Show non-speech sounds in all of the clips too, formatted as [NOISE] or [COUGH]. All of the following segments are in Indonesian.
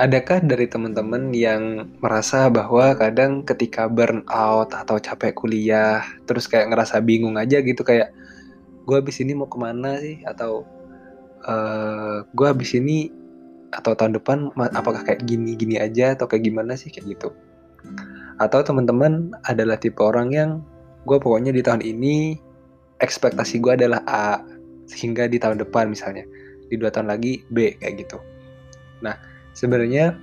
adakah dari teman-teman yang merasa bahwa kadang ketika burn out atau capek kuliah, terus kayak ngerasa bingung aja gitu kayak gue habis ini mau ke mana sih? Atau uh, gue habis ini atau tahun depan apakah kayak gini-gini aja atau kayak gimana sih? Kayak gitu. Atau teman-teman adalah tipe orang yang gue pokoknya di tahun ini ekspektasi gue adalah A sehingga di tahun depan misalnya di dua tahun lagi B kayak gitu. Nah sebenarnya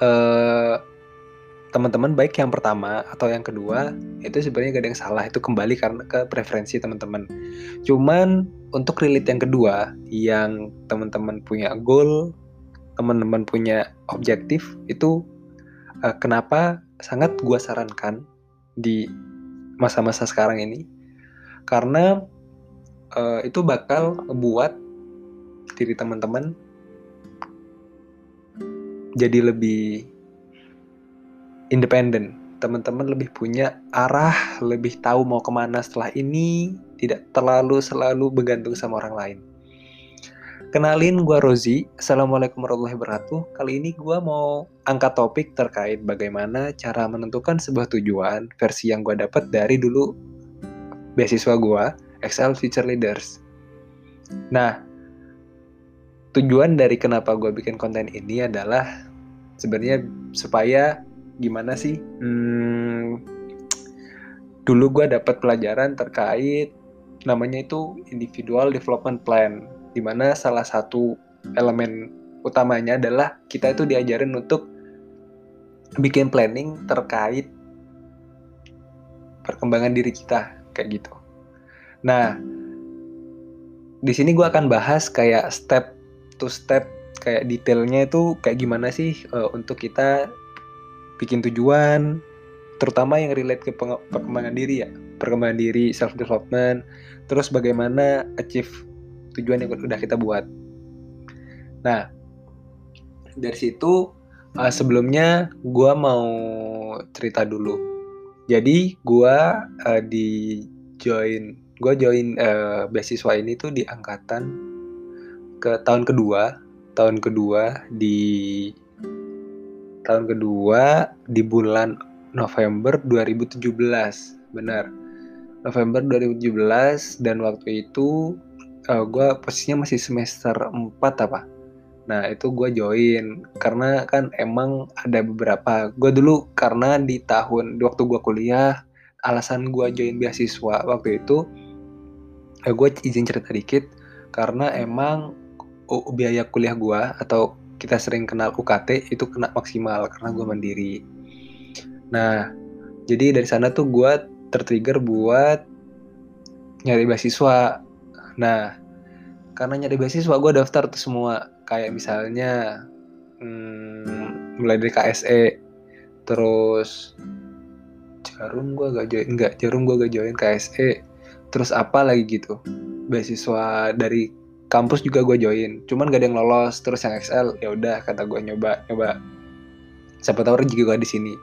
eh, teman-teman baik yang pertama atau yang kedua itu sebenarnya gak ada yang salah. Itu kembali karena ke preferensi teman-teman. Cuman untuk relate yang kedua yang teman-teman punya goal teman-teman punya objektif itu uh, kenapa sangat gua sarankan di masa-masa sekarang ini? Karena uh, itu bakal buat diri teman-teman jadi lebih independen teman-teman lebih punya arah lebih tahu mau ke mana setelah ini tidak terlalu selalu bergantung sama orang lain. Kenalin gue Rozi, Assalamualaikum warahmatullahi wabarakatuh. Kali ini gue mau angkat topik terkait bagaimana cara menentukan sebuah tujuan versi yang gue dapat dari dulu beasiswa gue, Excel Future Leaders. Nah, tujuan dari kenapa gue bikin konten ini adalah sebenarnya supaya gimana sih hmm, dulu gue dapat pelajaran terkait namanya itu individual development plan di mana salah satu elemen utamanya adalah kita itu diajarin untuk bikin planning terkait perkembangan diri kita kayak gitu. Nah, di sini gue akan bahas kayak step to step kayak detailnya itu kayak gimana sih uh, untuk kita bikin tujuan, terutama yang relate ke perkembangan diri ya, perkembangan diri, self development, terus bagaimana achieve tujuan yang udah kita buat. Nah, dari situ uh, sebelumnya gue mau cerita dulu. Jadi gue uh, di join, gue join uh, beasiswa ini tuh di angkatan ke tahun kedua, tahun kedua di tahun kedua di bulan November 2017, benar. November 2017 dan waktu itu uh, eh, gue posisinya masih semester 4 apa. Nah itu gue join karena kan emang ada beberapa. Gue dulu karena di tahun di waktu gue kuliah alasan gue join beasiswa waktu itu uh, eh, gue izin cerita dikit. Karena emang biaya kuliah gue atau kita sering kenal UKT itu kena maksimal karena gue mandiri. Nah jadi dari sana tuh gue tertrigger buat nyari beasiswa. Nah, karena nyari beasiswa gue daftar tuh semua. Kayak misalnya hmm, mulai dari KSE, terus jarum gue gak join, enggak jarum gue gak join KSE, terus apa lagi gitu, beasiswa dari kampus juga gue join, cuman gak ada yang lolos, terus yang XL ya udah kata gue nyoba nyoba, siapa tahu rezeki gue di sini,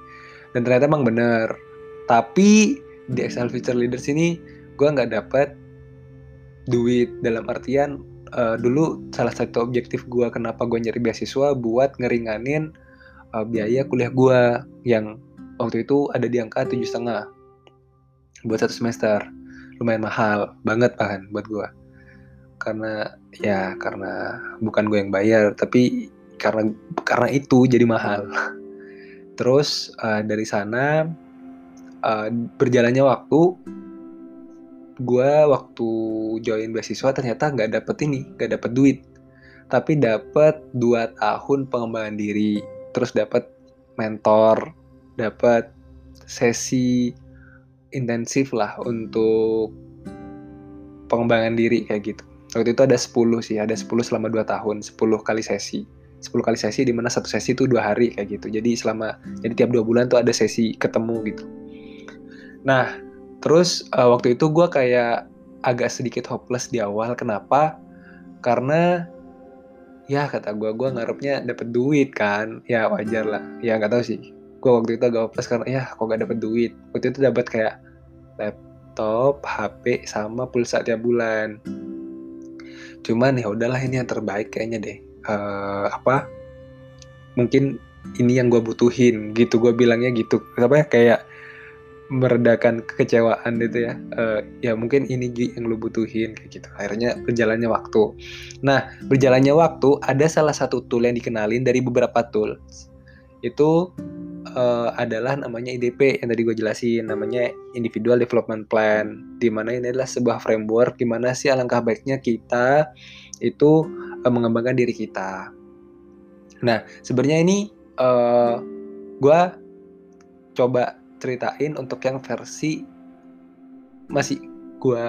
dan ternyata emang bener, tapi di XL Future Leaders ini gue nggak dapet duit. Dalam artian uh, dulu salah satu objektif gue kenapa gue nyari beasiswa buat ngeringanin uh, biaya kuliah gue yang waktu itu ada di angka tujuh setengah buat satu semester. Lumayan mahal banget bahkan buat gue karena ya karena bukan gue yang bayar tapi karena karena itu jadi mahal. [LAUGHS] Terus uh, dari sana uh, berjalannya waktu gue waktu join beasiswa ternyata nggak dapet ini nggak dapet duit. Tapi dapet dua tahun pengembangan diri terus dapet mentor dapet sesi intensif lah untuk pengembangan diri kayak gitu waktu itu ada 10 sih ada 10 selama 2 tahun 10 kali sesi 10 kali sesi di mana satu sesi itu dua hari kayak gitu jadi selama jadi tiap dua bulan tuh ada sesi ketemu gitu nah Terus uh, waktu itu gue kayak agak sedikit hopeless di awal. Kenapa? Karena ya kata gue, gue ngarepnya dapet duit kan. Ya wajar lah. Ya nggak tahu sih. Gue waktu itu agak hopeless karena ya kok gak dapet duit. Waktu itu dapat kayak laptop, HP, sama pulsa tiap bulan. Cuman ya udahlah ini yang terbaik kayaknya deh. Uh, apa? mungkin ini yang gue butuhin gitu. Gue bilangnya gitu. Apa ya kayak meredakan kekecewaan itu ya. Uh, ya mungkin ini yang lu butuhin kayak gitu. Akhirnya berjalannya waktu. Nah berjalannya waktu ada salah satu tool yang dikenalin dari beberapa tools. Itu uh, adalah namanya IDP yang tadi gue jelasin namanya Individual Development Plan di mana ini adalah sebuah framework di mana sih alangkah baiknya kita itu uh, mengembangkan diri kita. Nah sebenarnya ini uh, gue coba ceritain untuk yang versi masih gue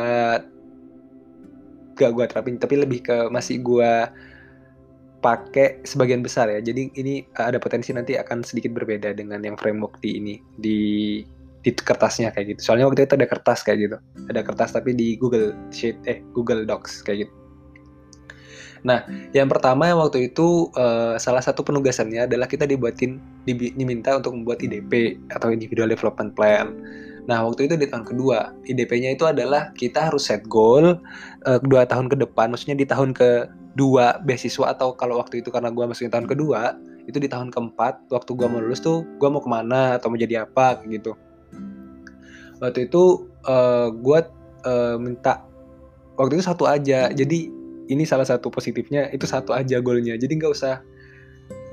gak gue terapin tapi lebih ke masih gue pakai sebagian besar ya. Jadi ini ada potensi nanti akan sedikit berbeda dengan yang framework di ini di di kertasnya kayak gitu. Soalnya waktu itu ada kertas kayak gitu. Ada kertas tapi di Google Sheet eh Google Docs kayak gitu. Nah, yang pertama yang waktu itu uh, salah satu penugasannya adalah kita dibuatin diminta untuk membuat IDP atau Individual Development Plan. Nah, waktu itu di tahun kedua, IDP-nya itu adalah kita harus set goal uh, dua tahun ke depan, maksudnya di tahun kedua beasiswa atau kalau waktu itu karena gue masukin tahun kedua, itu di tahun keempat, waktu gue mau lulus tuh gue mau ke mana atau mau jadi apa gitu. Waktu itu uh, eh, gue uh, minta waktu itu satu aja, jadi ini salah satu positifnya itu satu aja golnya jadi nggak usah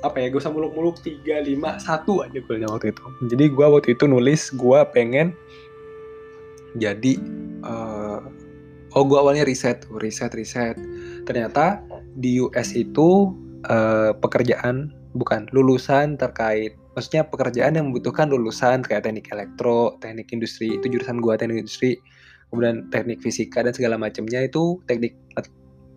apa ya gak usah muluk-muluk tiga lima satu aja golnya waktu itu. Jadi gue waktu itu nulis gue pengen jadi uh, oh gue awalnya riset riset riset. Ternyata di US itu uh, pekerjaan bukan lulusan terkait maksudnya pekerjaan yang membutuhkan lulusan kayak teknik elektro teknik industri itu jurusan gue teknik industri kemudian teknik fisika dan segala macamnya itu teknik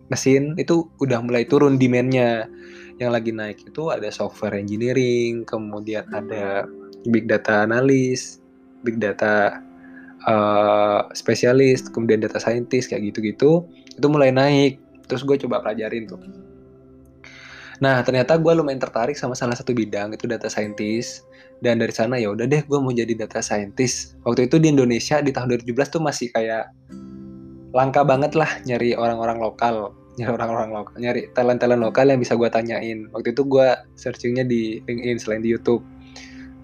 mesin itu udah mulai turun demandnya yang lagi naik itu ada software engineering kemudian ada big data analis big data uh, spesialis kemudian data scientist kayak gitu-gitu itu mulai naik. Terus gue coba pelajarin tuh. Nah ternyata gue lumayan tertarik sama salah satu bidang itu data scientist. Dan dari sana ya udah deh gue mau jadi data scientist. Waktu itu di Indonesia di tahun 2017 tuh masih kayak langka banget lah nyari orang-orang lokal [LAUGHS] nyari orang-orang lokal nyari talent-talent lokal yang bisa gue tanyain. Waktu itu gue searchingnya di LinkedIn selain di YouTube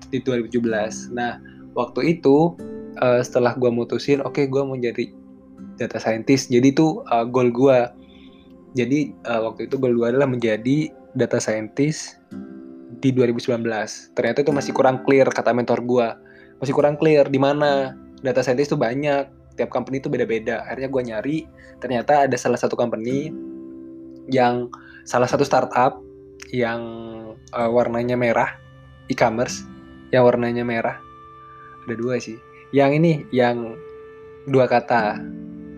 di 2017 nah waktu itu uh, setelah gue mutusin oke okay, gue mau jadi data scientist. Jadi itu uh, goal gue jadi uh, waktu itu goal gue adalah menjadi data scientist di 2019 ternyata itu masih kurang clear kata mentor gue masih kurang clear di mana data scientist itu banyak tiap company itu beda-beda. Akhirnya gue nyari ternyata ada salah satu company yang salah satu startup yang uh, warnanya merah e-commerce yang warnanya merah. Ada dua sih. Yang ini yang dua kata.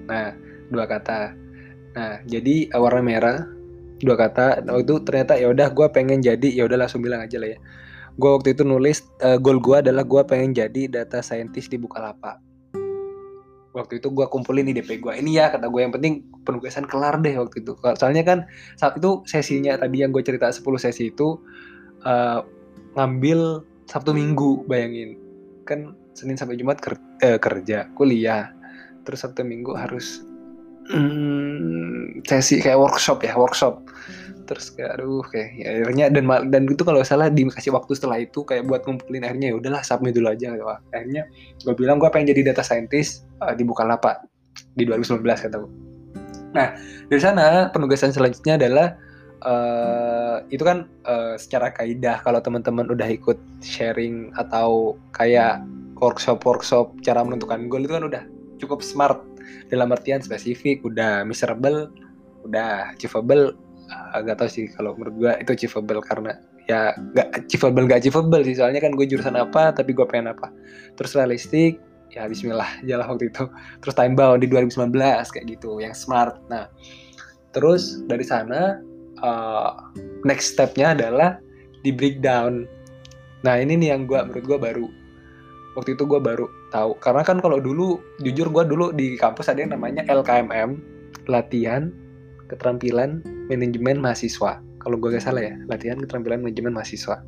Nah dua kata. Nah jadi uh, warna merah dua kata. Nah, itu ternyata ya udah gue pengen jadi ya udah langsung bilang aja lah ya. Gue waktu itu nulis uh, goal gue adalah gue pengen jadi data scientist di Bukalapak waktu itu gue kumpulin DP gue ini ya kata gue yang penting penugasan kelar deh waktu itu. Soalnya kan saat itu sesinya tadi yang gue cerita 10 sesi itu uh, ngambil Sabtu Minggu bayangin. Kan Senin sampai Jumat ker eh, kerja kuliah. Terus Sabtu Minggu harus hmm, sesi kayak workshop ya workshop. Terus kayak aduh kayak ya, akhirnya dan dan itu kalau salah dikasih waktu setelah itu kayak buat ngumpulin akhirnya ya udahlah submit dulu aja gitu. akhirnya gue bilang gue pengen jadi data scientist uh, di Bukalapak di 2019 kata gue nah dari sana penugasan selanjutnya adalah uh, itu kan uh, secara kaidah kalau teman-teman udah ikut sharing atau kayak workshop workshop cara menentukan goal itu kan udah cukup smart dalam artian spesifik udah miserable udah achievable agak tau sih kalau menurut gue itu achievable karena ya nggak achievable nggak achievable sih. Soalnya kan gue jurusan apa tapi gue pengen apa. Terus realistik ya Bismillah jalan waktu itu. Terus time bound di 2019 kayak gitu yang smart. Nah terus dari sana uh, next stepnya adalah di breakdown. Nah ini nih yang gue menurut gue baru. Waktu itu gue baru tahu karena kan kalau dulu jujur gue dulu di kampus ada yang namanya LKMM latihan keterampilan manajemen mahasiswa. Kalau gue gak salah ya, latihan keterampilan manajemen mahasiswa.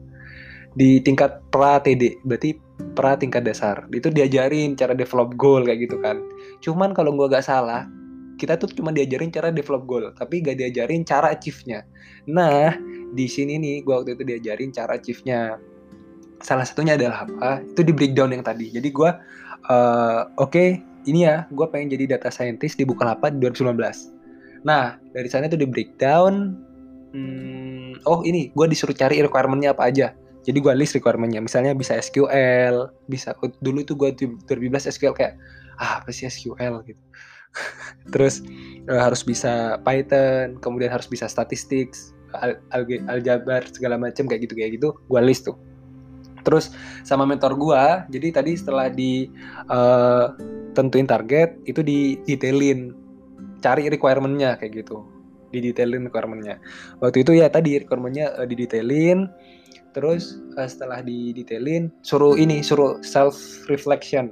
Di tingkat pra TD, berarti pra tingkat dasar. Itu diajarin cara develop goal kayak gitu kan. Cuman kalau gue gak salah, kita tuh cuma diajarin cara develop goal, tapi gak diajarin cara achieve-nya. Nah, di sini nih gue waktu itu diajarin cara achieve-nya salah satunya adalah apa? Itu di breakdown yang tadi. Jadi gue uh, oke okay, ini ya gue pengen jadi data scientist di Bukalapak 2019 nah dari sana itu di breakdown hmm, oh ini gue disuruh cari requirementnya apa aja. Jadi gue list requirementnya. Misalnya bisa SQL bisa dulu itu gue 2015 SQL kayak ah apa sih SQL gitu. [LAUGHS] Terus uh, harus bisa Python kemudian harus bisa statistik al aljabar segala macam kayak gitu kayak gitu. Gue list tuh terus sama mentor gue jadi tadi setelah di uh, tentuin target itu di detailin cari requirementnya kayak gitu. Di detailin requirementnya. Waktu itu ya tadi requirementnya uh, didetailin terus uh, setelah didetailin suruh ini suruh self reflection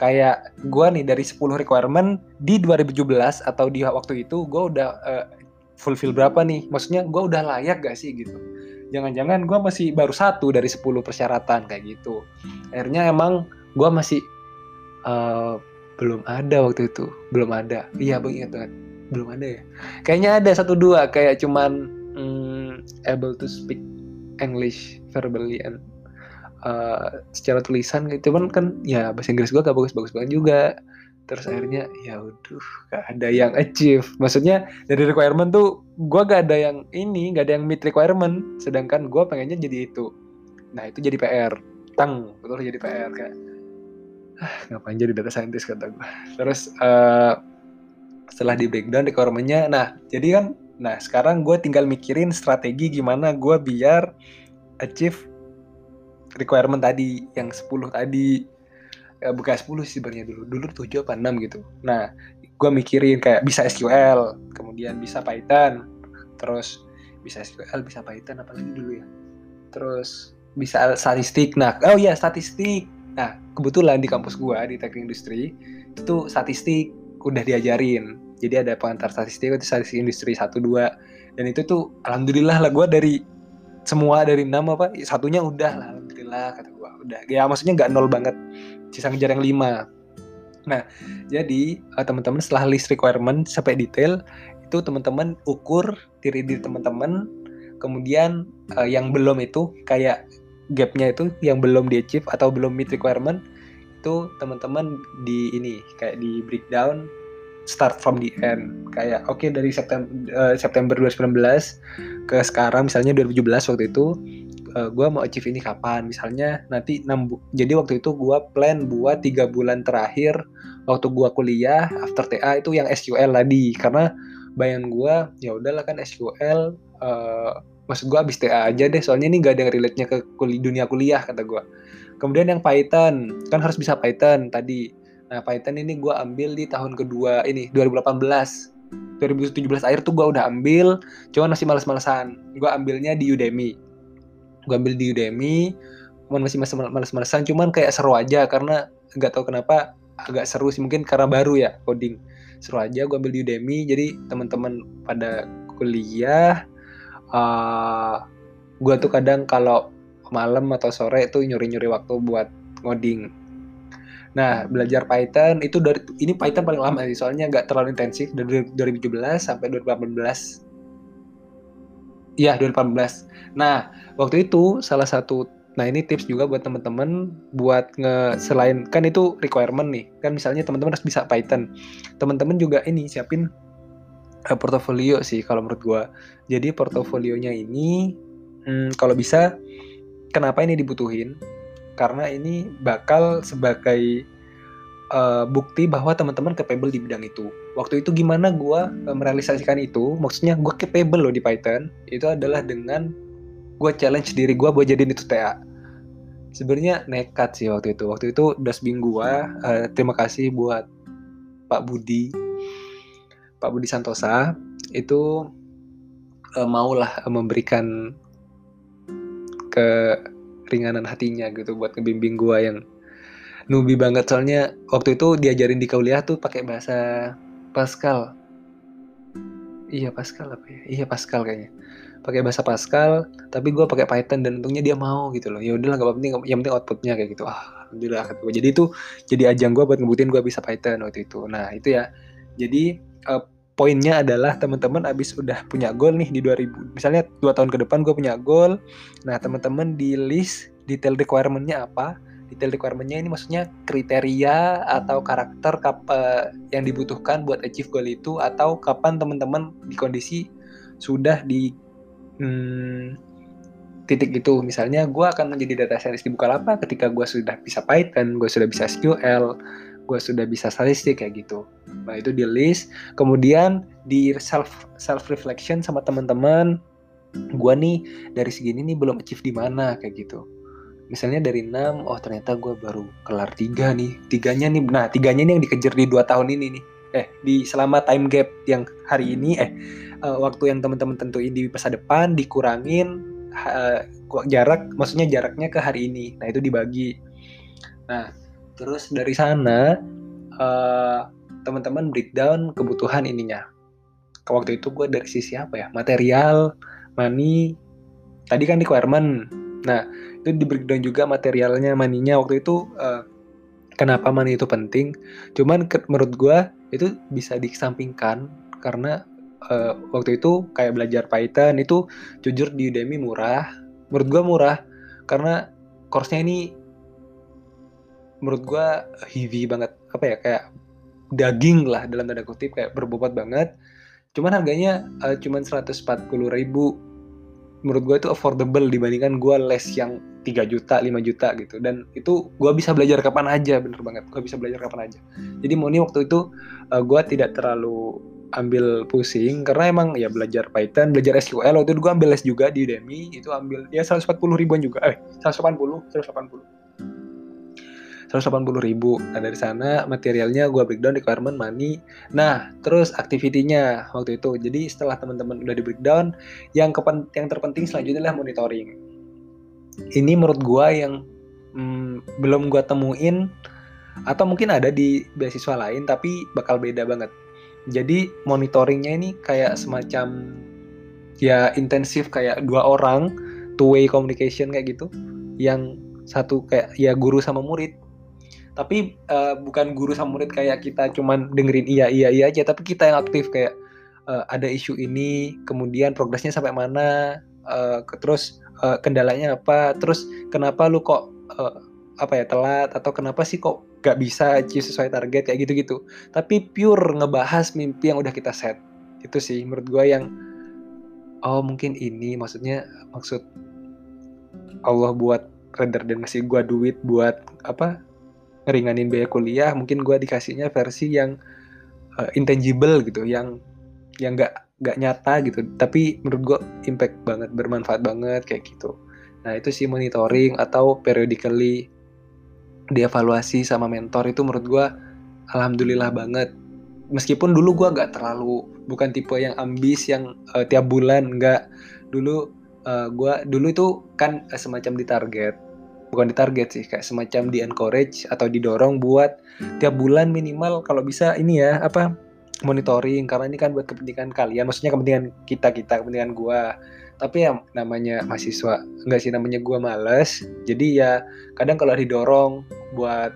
kayak gue nih dari 10 requirement di 2017 atau di waktu itu gue udah uh, fulfill berapa nih? Maksudnya gue udah layak gak sih gitu jangan-jangan gue masih baru satu dari 10 persyaratan kayak gitu. Akhirnya emang gue masih uh, belum ada waktu itu. Belum ada. Iya bang ingat banget. Belum ada ya? Kayaknya ada satu dua kayak cuman mm, able to speak English verbally and uh, secara tulisan. Cuman kan ya bahasa Inggris gue gak bagus-bagus banget juga terus akhirnya ya udah gak ada yang achieve. Maksudnya dari requirement tuh gue gak ada yang ini gak ada yang meet requirement. Sedangkan gue pengennya jadi itu. Nah itu jadi PR tang betul jadi PR kayak ah ngapain jadi data scientist kata gue terus uh, setelah di breakdown requirementnya nah jadi kan nah sekarang gue tinggal mikirin strategi gimana gue biar achieve requirement tadi yang 10 tadi bukan 10 sih sebenarnya dulu. Dulu 7 apa 6 gitu. Nah gue mikirin kayak bisa SQL kemudian bisa Python terus bisa SQL bisa Python apalagi dulu ya. Terus bisa statistik. Nah oh iya statistik. Nah kebetulan di kampus gue di teknik industri itu statistik udah diajarin. Jadi ada pengantar statistik itu statistik industri 1 2 dan itu tuh alhamdulillah lah gue dari semua dari enam apa satunya udah lah alhamdulillah kata gua. Udah. Ya maksudnya nggak nol banget sisa ngejar yang lima. Nah jadi uh, teman-teman setelah list requirement sampai detail itu teman-teman ukur diri diri teman-teman. Kemudian uh, yang belum itu kayak gapnya itu yang belum di achieve atau belum meet requirement itu teman-teman di ini kayak di breakdown start from the end. Kayak oke okay, dari September uh, September 2019 ke sekarang misalnya 2017 waktu itu uh, eh, gue mau achieve ini kapan misalnya nanti 6 jadi waktu itu gue plan buat tiga bulan terakhir waktu gue kuliah after TA itu yang SQL tadi karena bayang gue ya udahlah kan SQL uh, eh, maksud gue abis TA aja deh soalnya ini gak ada yang relate nya ke kul dunia kuliah kata gue kemudian yang Python kan harus bisa Python tadi Nah, Python ini gue ambil di tahun kedua ini 2018. 2017 akhir tuh gue udah ambil, cuman masih males-malesan. Gue ambilnya di Udemy. Gue ambil di Udemy, cuman masih males-malesan, cuman kayak seru aja karena nggak tahu kenapa agak seru sih mungkin karena baru ya coding. Seru aja gue ambil di Udemy, jadi teman-teman pada kuliah, uh, ah, gue tuh kadang kalau malam atau sore itu nyuri-nyuri waktu buat ngoding Nah, belajar Python itu dari ini Python paling lama sih, soalnya nggak terlalu intensif dari 2017 sampai 2018. Iya, 2018. Nah, waktu itu salah satu Nah, ini tips juga buat teman-teman buat nge selain kan itu requirement nih. Kan misalnya teman-teman harus bisa Python. Teman-teman juga ini siapin uh, portofolio sih kalau menurut gua. Jadi portofolionya ini hmm, kalau bisa kenapa ini dibutuhin? karena ini bakal sebagai uh, bukti bahwa teman-teman capable di bidang itu. Waktu itu gimana gue uh, merealisasikan itu? Maksudnya gue capable loh di Python. Itu adalah dengan gue challenge diri gue buat jadiin itu TA. Sebenarnya nekat sih waktu itu. Waktu itu dasbing gue. Uh, terima kasih buat Pak Budi, Pak Budi Santosa itu uh, maulah memberikan ke ringanan hatinya gitu buat ngebimbing gua yang nubi banget soalnya waktu itu diajarin di kuliah tuh pakai bahasa Pascal. Iya Pascal apa ya? Iya Pascal kayaknya. Pakai bahasa Pascal tapi gue pakai Python dan untungnya dia mau gitu loh. Ya udahlah gak penting yang penting outputnya kayak gitu. Ah alhamdulillah jadi itu jadi ajang gue buat ngebutin gue bisa Python waktu itu. Nah itu ya. Jadi uh, poinnya adalah teman-teman abis udah punya goal nih di 2000 misalnya dua tahun ke depan gue punya goal. Nah teman-teman di list detail requirementnya apa detail requirementnya ini maksudnya kriteria atau karakter kap, uh, yang dibutuhkan buat achieve goal itu atau kapan teman-teman di kondisi sudah di hmm, titik itu. Misalnya gue akan menjadi data scientist di Bukalapak ketika gue sudah bisa Python gue sudah bisa SQL gue sudah bisa statistik kayak gitu. Nah itu di list. Kemudian di self self reflection sama teman-teman gue nih dari segini nih belum achieve di mana kayak gitu misalnya dari 6 oh ternyata gue baru kelar tiga nih. Tiganya nih nah tiganya nih yang dikejar di dua tahun ini nih. Eh di selama time gap yang hari ini eh uh, waktu yang teman-teman tentuin di masa depan dikurangin uh, jarak maksudnya jaraknya ke hari ini. Nah itu dibagi. Nah terus dari sana uh, teman-teman breakdown kebutuhan ininya. Waktu itu gue dari sisi apa ya? Material money. Tadi kan requirement nah itu di breakdown juga materialnya maninya. Waktu itu uh, kenapa money itu penting? Cuman ke, menurut gue itu bisa dikesampingkan karena uh, waktu itu kayak belajar Python itu jujur di Udemy murah. Menurut gue murah karena course-nya ini menurut gue heavy banget. Apa ya kayak daging lah dalam tanda kutip kayak berbobot banget. Cuman harganya uh, cuman 140 ribu menurut gue itu affordable dibandingkan gue les yang 3 juta 5 juta gitu. Dan itu gue bisa belajar kapan aja bener banget. Gue bisa belajar kapan aja. Jadi Moni waktu itu uh, eh, gue tidak terlalu ambil pusing karena emang ya belajar Python belajar SQL waktu itu gue ambil les juga di Udemy. Itu ambil ya 140 ribuan juga. Eh 180 180 180 ribu. Nah dari sana materialnya gue breakdown requirement money. Nah terus aktivitinya waktu itu. Jadi setelah teman-teman udah di breakdown yang yang terpenting selanjutnya adalah monitoring. Ini menurut gue yang hmm, belum gue temuin atau mungkin ada di beasiswa lain tapi bakal beda banget. Jadi monitoringnya ini kayak semacam ya intensif kayak dua orang two way communication kayak gitu. Yang satu kayak ya guru sama murid tapi uh, bukan guru sama murid kayak kita cuman dengerin iya iya iya aja. Tapi kita yang aktif kayak uh, ada isu ini kemudian progresnya sampai mana uh, terus uh, kendalanya apa terus kenapa lu kok uh, apa ya telat atau kenapa sih kok gak bisa achieve sesuai target kayak gitu-gitu. Tapi pure ngebahas mimpi yang udah kita set. Itu sih menurut gue yang oh mungkin ini maksudnya maksud Allah buat render dan ngasih gue duit buat apa ngeringanin biaya kuliah mungkin gue dikasihnya versi yang uh, intangible gitu yang yang nggak nggak nyata gitu. Tapi menurut gue impact banget bermanfaat banget kayak gitu. Nah itu sih monitoring atau periodically dievaluasi sama mentor itu menurut gue alhamdulillah banget. Meskipun dulu gue nggak terlalu bukan tipe yang ambis yang uh, tiap bulan nggak. Dulu uh, eh, gue dulu itu kan semacam ditarget bukan ditarget sih kayak semacam di encourage atau didorong buat tiap bulan minimal kalau bisa ini ya apa monitoring. Karena ini kan buat kepentingan kalian maksudnya kepentingan kita kita kepentingan gua. Tapi ya namanya mahasiswa enggak sih namanya gua males. Jadi ya kadang kalau didorong buat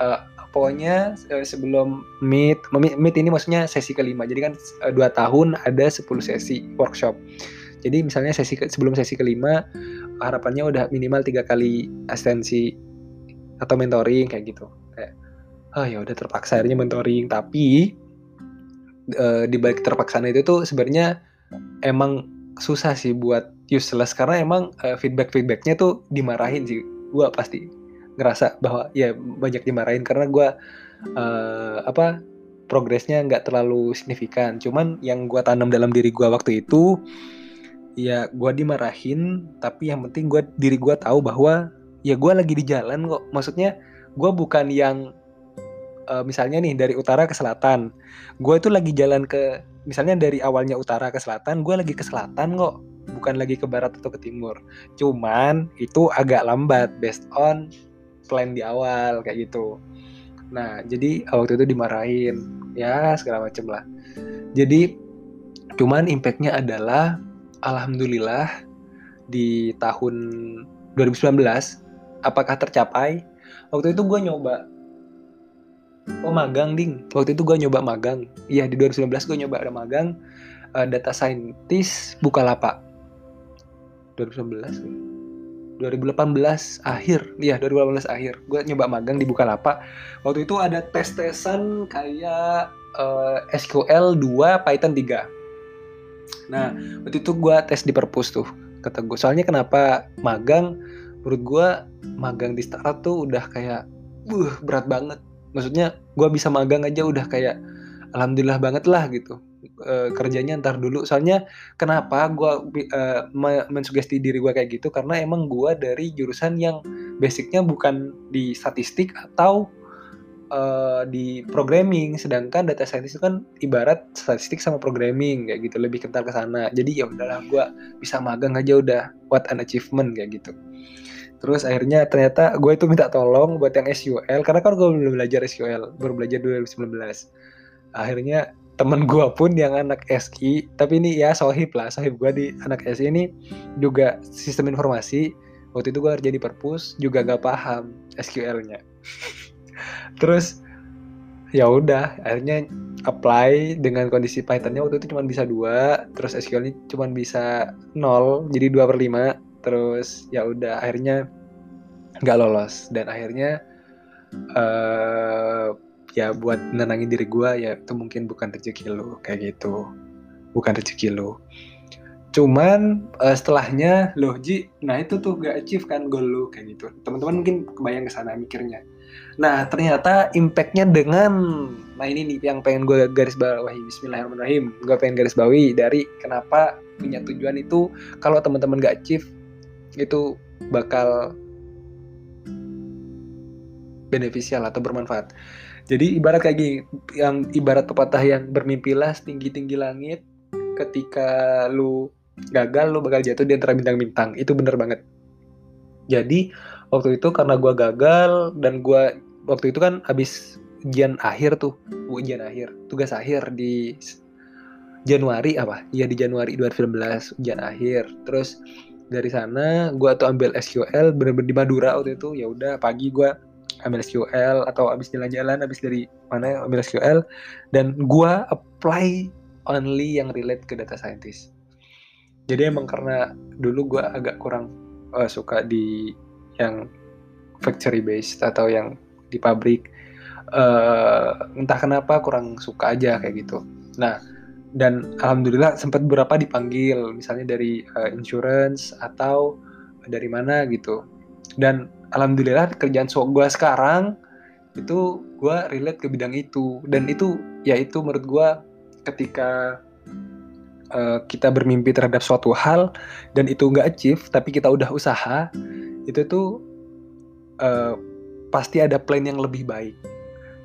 uh, pokoknya uh, sebelum meet meet ini maksudnya sesi kelima. Jadi kan uh, dua tahun ada 10 sesi workshop. Jadi misalnya sesi sebelum sesi kelima harapannya udah minimal tiga kali asistensi atau mentoring kayak gitu. Kayak oh ya udah terpaksa akhirnya mentoring tapi e, di balik terpaksaan itu tuh sebenarnya emang susah sih buat useless karena emang e, feedback feedbacknya tuh dimarahin sih. Gua pasti ngerasa bahwa ya banyak dimarahin karena gue uh, apa progresnya nggak terlalu signifikan. Cuman yang gue tanam dalam diri gue waktu itu ya gue dimarahin tapi yang penting gue diri gue tahu bahwa ya gue lagi di jalan kok. Maksudnya gue bukan yang uh, misalnya nih dari utara ke selatan. Gue itu lagi jalan ke misalnya dari awalnya utara ke selatan gue lagi ke selatan kok. Bukan lagi ke barat atau ke timur. Cuman itu agak lambat based on plan di awal kayak gitu. Nah jadi waktu itu dimarahin. Ya segala macem lah. Jadi cuman impactnya adalah alhamdulillah di tahun 2019 apakah tercapai? Waktu itu gue nyoba. Oh magang ding. Waktu itu gue nyoba magang. Iya di 2019 gue nyoba ada magang uh, data scientist Bukalapak. 2019 2018 akhir. Iya 2018 akhir. Gue nyoba magang di Bukalapak. Waktu itu ada tes-tesan kayak uh, SQL 2 Python 3 nah waktu itu gue tes di perpus tuh kata gue soalnya kenapa magang? Menurut gue magang di startup tuh udah kayak uh berat banget. Maksudnya gue bisa magang aja udah kayak alhamdulillah banget lah gitu. E, kerjanya ntar dulu. Soalnya kenapa gue e, mensugesti diri gue kayak gitu? Karena emang gue dari jurusan yang basicnya bukan di statistik atau e, di programming sedangkan data scientist itu kan ibarat statistik sama programming kayak gitu. Lebih kental ke sana. Jadi ya udahlah gue bisa magang aja udah. What an achievement kayak gitu. Terus akhirnya ternyata gue itu minta tolong buat yang SQL karena kan gue belum belajar SQL baru belajar 2019 akhirnya temen gue pun yang anak SI tapi ini ya sohib lah. Sohib gue di anak SI ini juga sistem informasi. Waktu itu gue kerja di perpus juga gak paham SQL-nya terus ya udah akhirnya apply dengan kondisi Python-nya waktu itu cuma bisa dua terus SQL-nya cuma bisa nol jadi dua per lima. Terus ya udah akhirnya nggak lolos. Dan akhirnya uh, ya buat nenangin diri gue ya itu mungkin bukan rezeki lo kayak gitu. Bukan rezeki lo cuman uh, setelahnya loh Ji nah itu tuh gak achieve kan goal lo kayak gitu. Teman-teman mungkin kebayang ke sana mikirnya nah ternyata impactnya dengan nah ini nih yang pengen gue garis bawahi Bismillahirrahmanirrahim gue pengen garis bawahi dari kenapa punya tujuan itu kalau teman-teman gak achieve itu bakal beneficial atau bermanfaat. Jadi ibarat kayak gini, yang ibarat pepatah yang bermimpilah setinggi-tinggi langit, ketika lu gagal lu bakal jatuh di antara bintang-bintang. Itu bener banget. Jadi waktu itu karena gue gagal dan gue waktu itu kan habis ujian akhir tuh, ujian akhir, tugas akhir di Januari apa? Iya di Januari 2019 ujian akhir. Terus dari sana gue tuh ambil SQL bener-bener di Madura waktu itu ya udah pagi gue ambil SQL atau abis jalan-jalan abis dari mana ambil SQL dan gue apply only yang relate ke data scientist jadi emang karena dulu gue agak kurang uh, suka di yang factory based atau yang di pabrik uh, entah kenapa kurang suka aja kayak gitu. Nah dan alhamdulillah sempat beberapa dipanggil misalnya dari uh, insurance atau dari mana gitu. Dan alhamdulillah kerjaan so gue sekarang itu gue relate ke bidang itu. Dan itu ya itu menurut gue ketika uh, kita bermimpi terhadap suatu hal dan itu nggak achieve tapi kita udah usaha itu tuh uh, pasti ada plan yang lebih baik.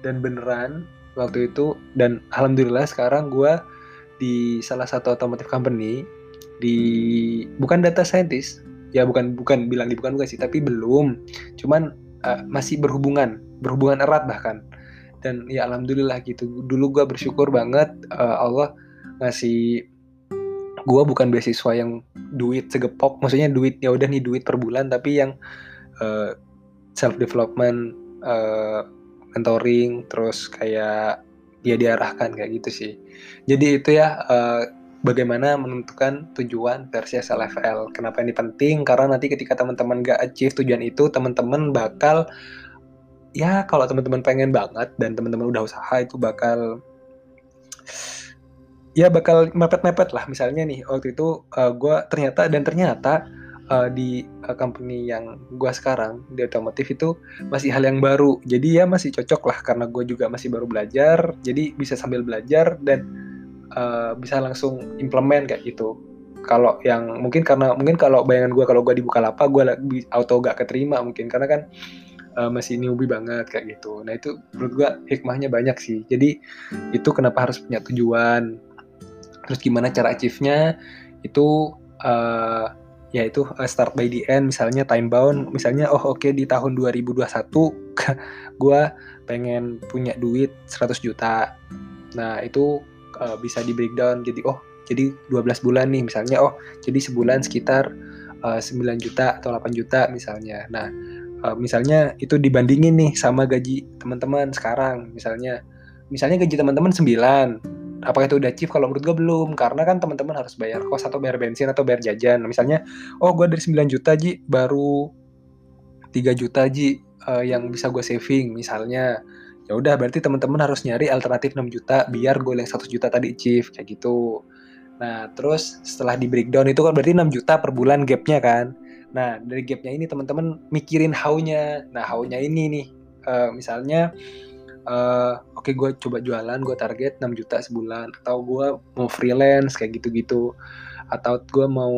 Dan beneran waktu itu dan alhamdulillah sekarang gue di salah satu otomotif company di bukan data scientist ya bukan bukan bilang di bukan bukan sih tapi belum. Cuman uh, masih berhubungan berhubungan erat bahkan. Dan ya alhamdulillah gitu dulu gue bersyukur banget uh, Allah ngasih gue bukan beasiswa yang duit segepok. Maksudnya duit ya udah nih duit per bulan tapi yang uh, self development uh, mentoring terus kayak dia diarahkan kayak gitu sih. Jadi itu ya uh, bagaimana menentukan tujuan versi SLFL kenapa ini penting? Karena nanti ketika teman-teman gak achieve tujuan itu teman-teman bakal ya kalau teman-teman pengen banget dan teman-teman udah usaha itu bakal ya bakal mepet-mepet lah. Misalnya nih waktu itu uh, eh, gue ternyata dan ternyata uh, di uh, company yang gue sekarang di otomotif itu masih hal yang baru. Jadi ya masih cocok lah karena gue juga masih baru belajar. Jadi bisa sambil belajar dan uh, bisa langsung implement kayak gitu. Kalau yang mungkin karena mungkin kalau bayangan gue kalau gue dibuka lapa gue auto gak keterima mungkin. Karena kan uh, masih newbie banget kayak gitu. Nah itu menurut gue hikmahnya banyak sih. Jadi itu kenapa harus punya tujuan terus gimana cara achieve-nya? Itu uh, yaitu uh, start by the end. Misalnya time bound. Misalnya oh oke okay, di tahun 2021 [LAUGHS] gue pengen punya duit 100 juta. Nah itu uh, bisa di breakdown. Jadi oh jadi 12 bulan nih misalnya oh jadi sebulan sekitar uh, 9 juta atau 8 juta misalnya. Nah uh, misalnya itu dibandingin nih sama gaji teman-teman sekarang. Misalnya misalnya gaji teman-teman 9 apakah itu udah achieve? Kalau menurut gue belum karena kan teman-teman harus bayar kos atau bayar bensin atau bayar jajan. Misalnya oh gue dari 9 juta ji baru 3 juta ji uh, yang bisa gue saving misalnya. Ya udah berarti teman-teman harus nyari alternatif 6 juta biar gue yang 1 juta tadi achieve kayak gitu. Nah terus setelah di breakdown itu kan berarti 6 juta per bulan gapnya kan. Nah dari gapnya ini teman-teman mikirin how-nya. Nah how-nya ini nih uh, misalnya uh, oke okay, gue coba jualan gue target 6 juta sebulan atau gue mau freelance kayak gitu-gitu. Atau gue mau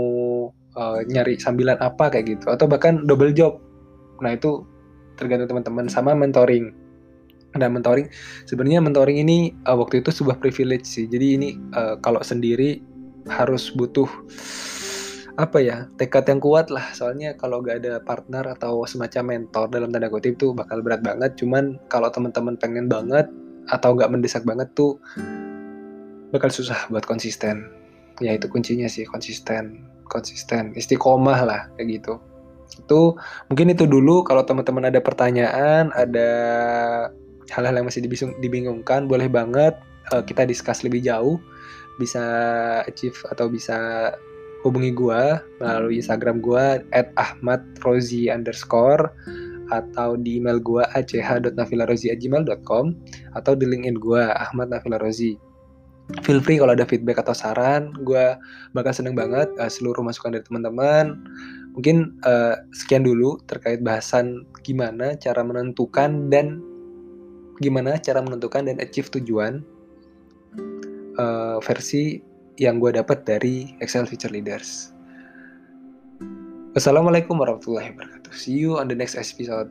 uh, nyari sambilan apa kayak gitu. Atau bahkan double job. Nah itu tergantung teman-teman sama mentoring. Dan mentoring sebenarnya mentoring ini uh, waktu itu sebuah privilege sih. Jadi ini uh, kalau sendiri harus butuh apa ya tekad yang kuat lah. Soalnya kalau gak ada partner atau semacam mentor dalam tanda kutip tuh bakal berat banget. Cuman kalau teman-teman pengen banget atau gak mendesak banget tuh bakal susah buat konsisten. Ya itu kuncinya sih konsisten konsisten. Istiqomah lah kayak gitu. Itu mungkin itu dulu. Kalau teman-teman ada pertanyaan ada hal-hal yang masih dibingungkan boleh banget uh, kita discuss lebih jauh. Bisa achieve atau bisa hubungi gue melalui Instagram gue at Ahmad Rozi underscore atau di email gue ach.nafilarozi@gmail.com atau di LinkedIn gue Ahmad Nafila Rozi. Feel free kalau ada feedback atau saran, gue bakal seneng banget uh, seluruh masukan dari teman-teman. Mungkin uh, sekian dulu terkait bahasan gimana cara menentukan dan gimana cara menentukan dan achieve tujuan uh, versi yang gue dapat dari Excel Feature Leaders. Wassalamualaikum warahmatullahi wabarakatuh. See you on the next episode.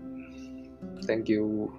Thank you.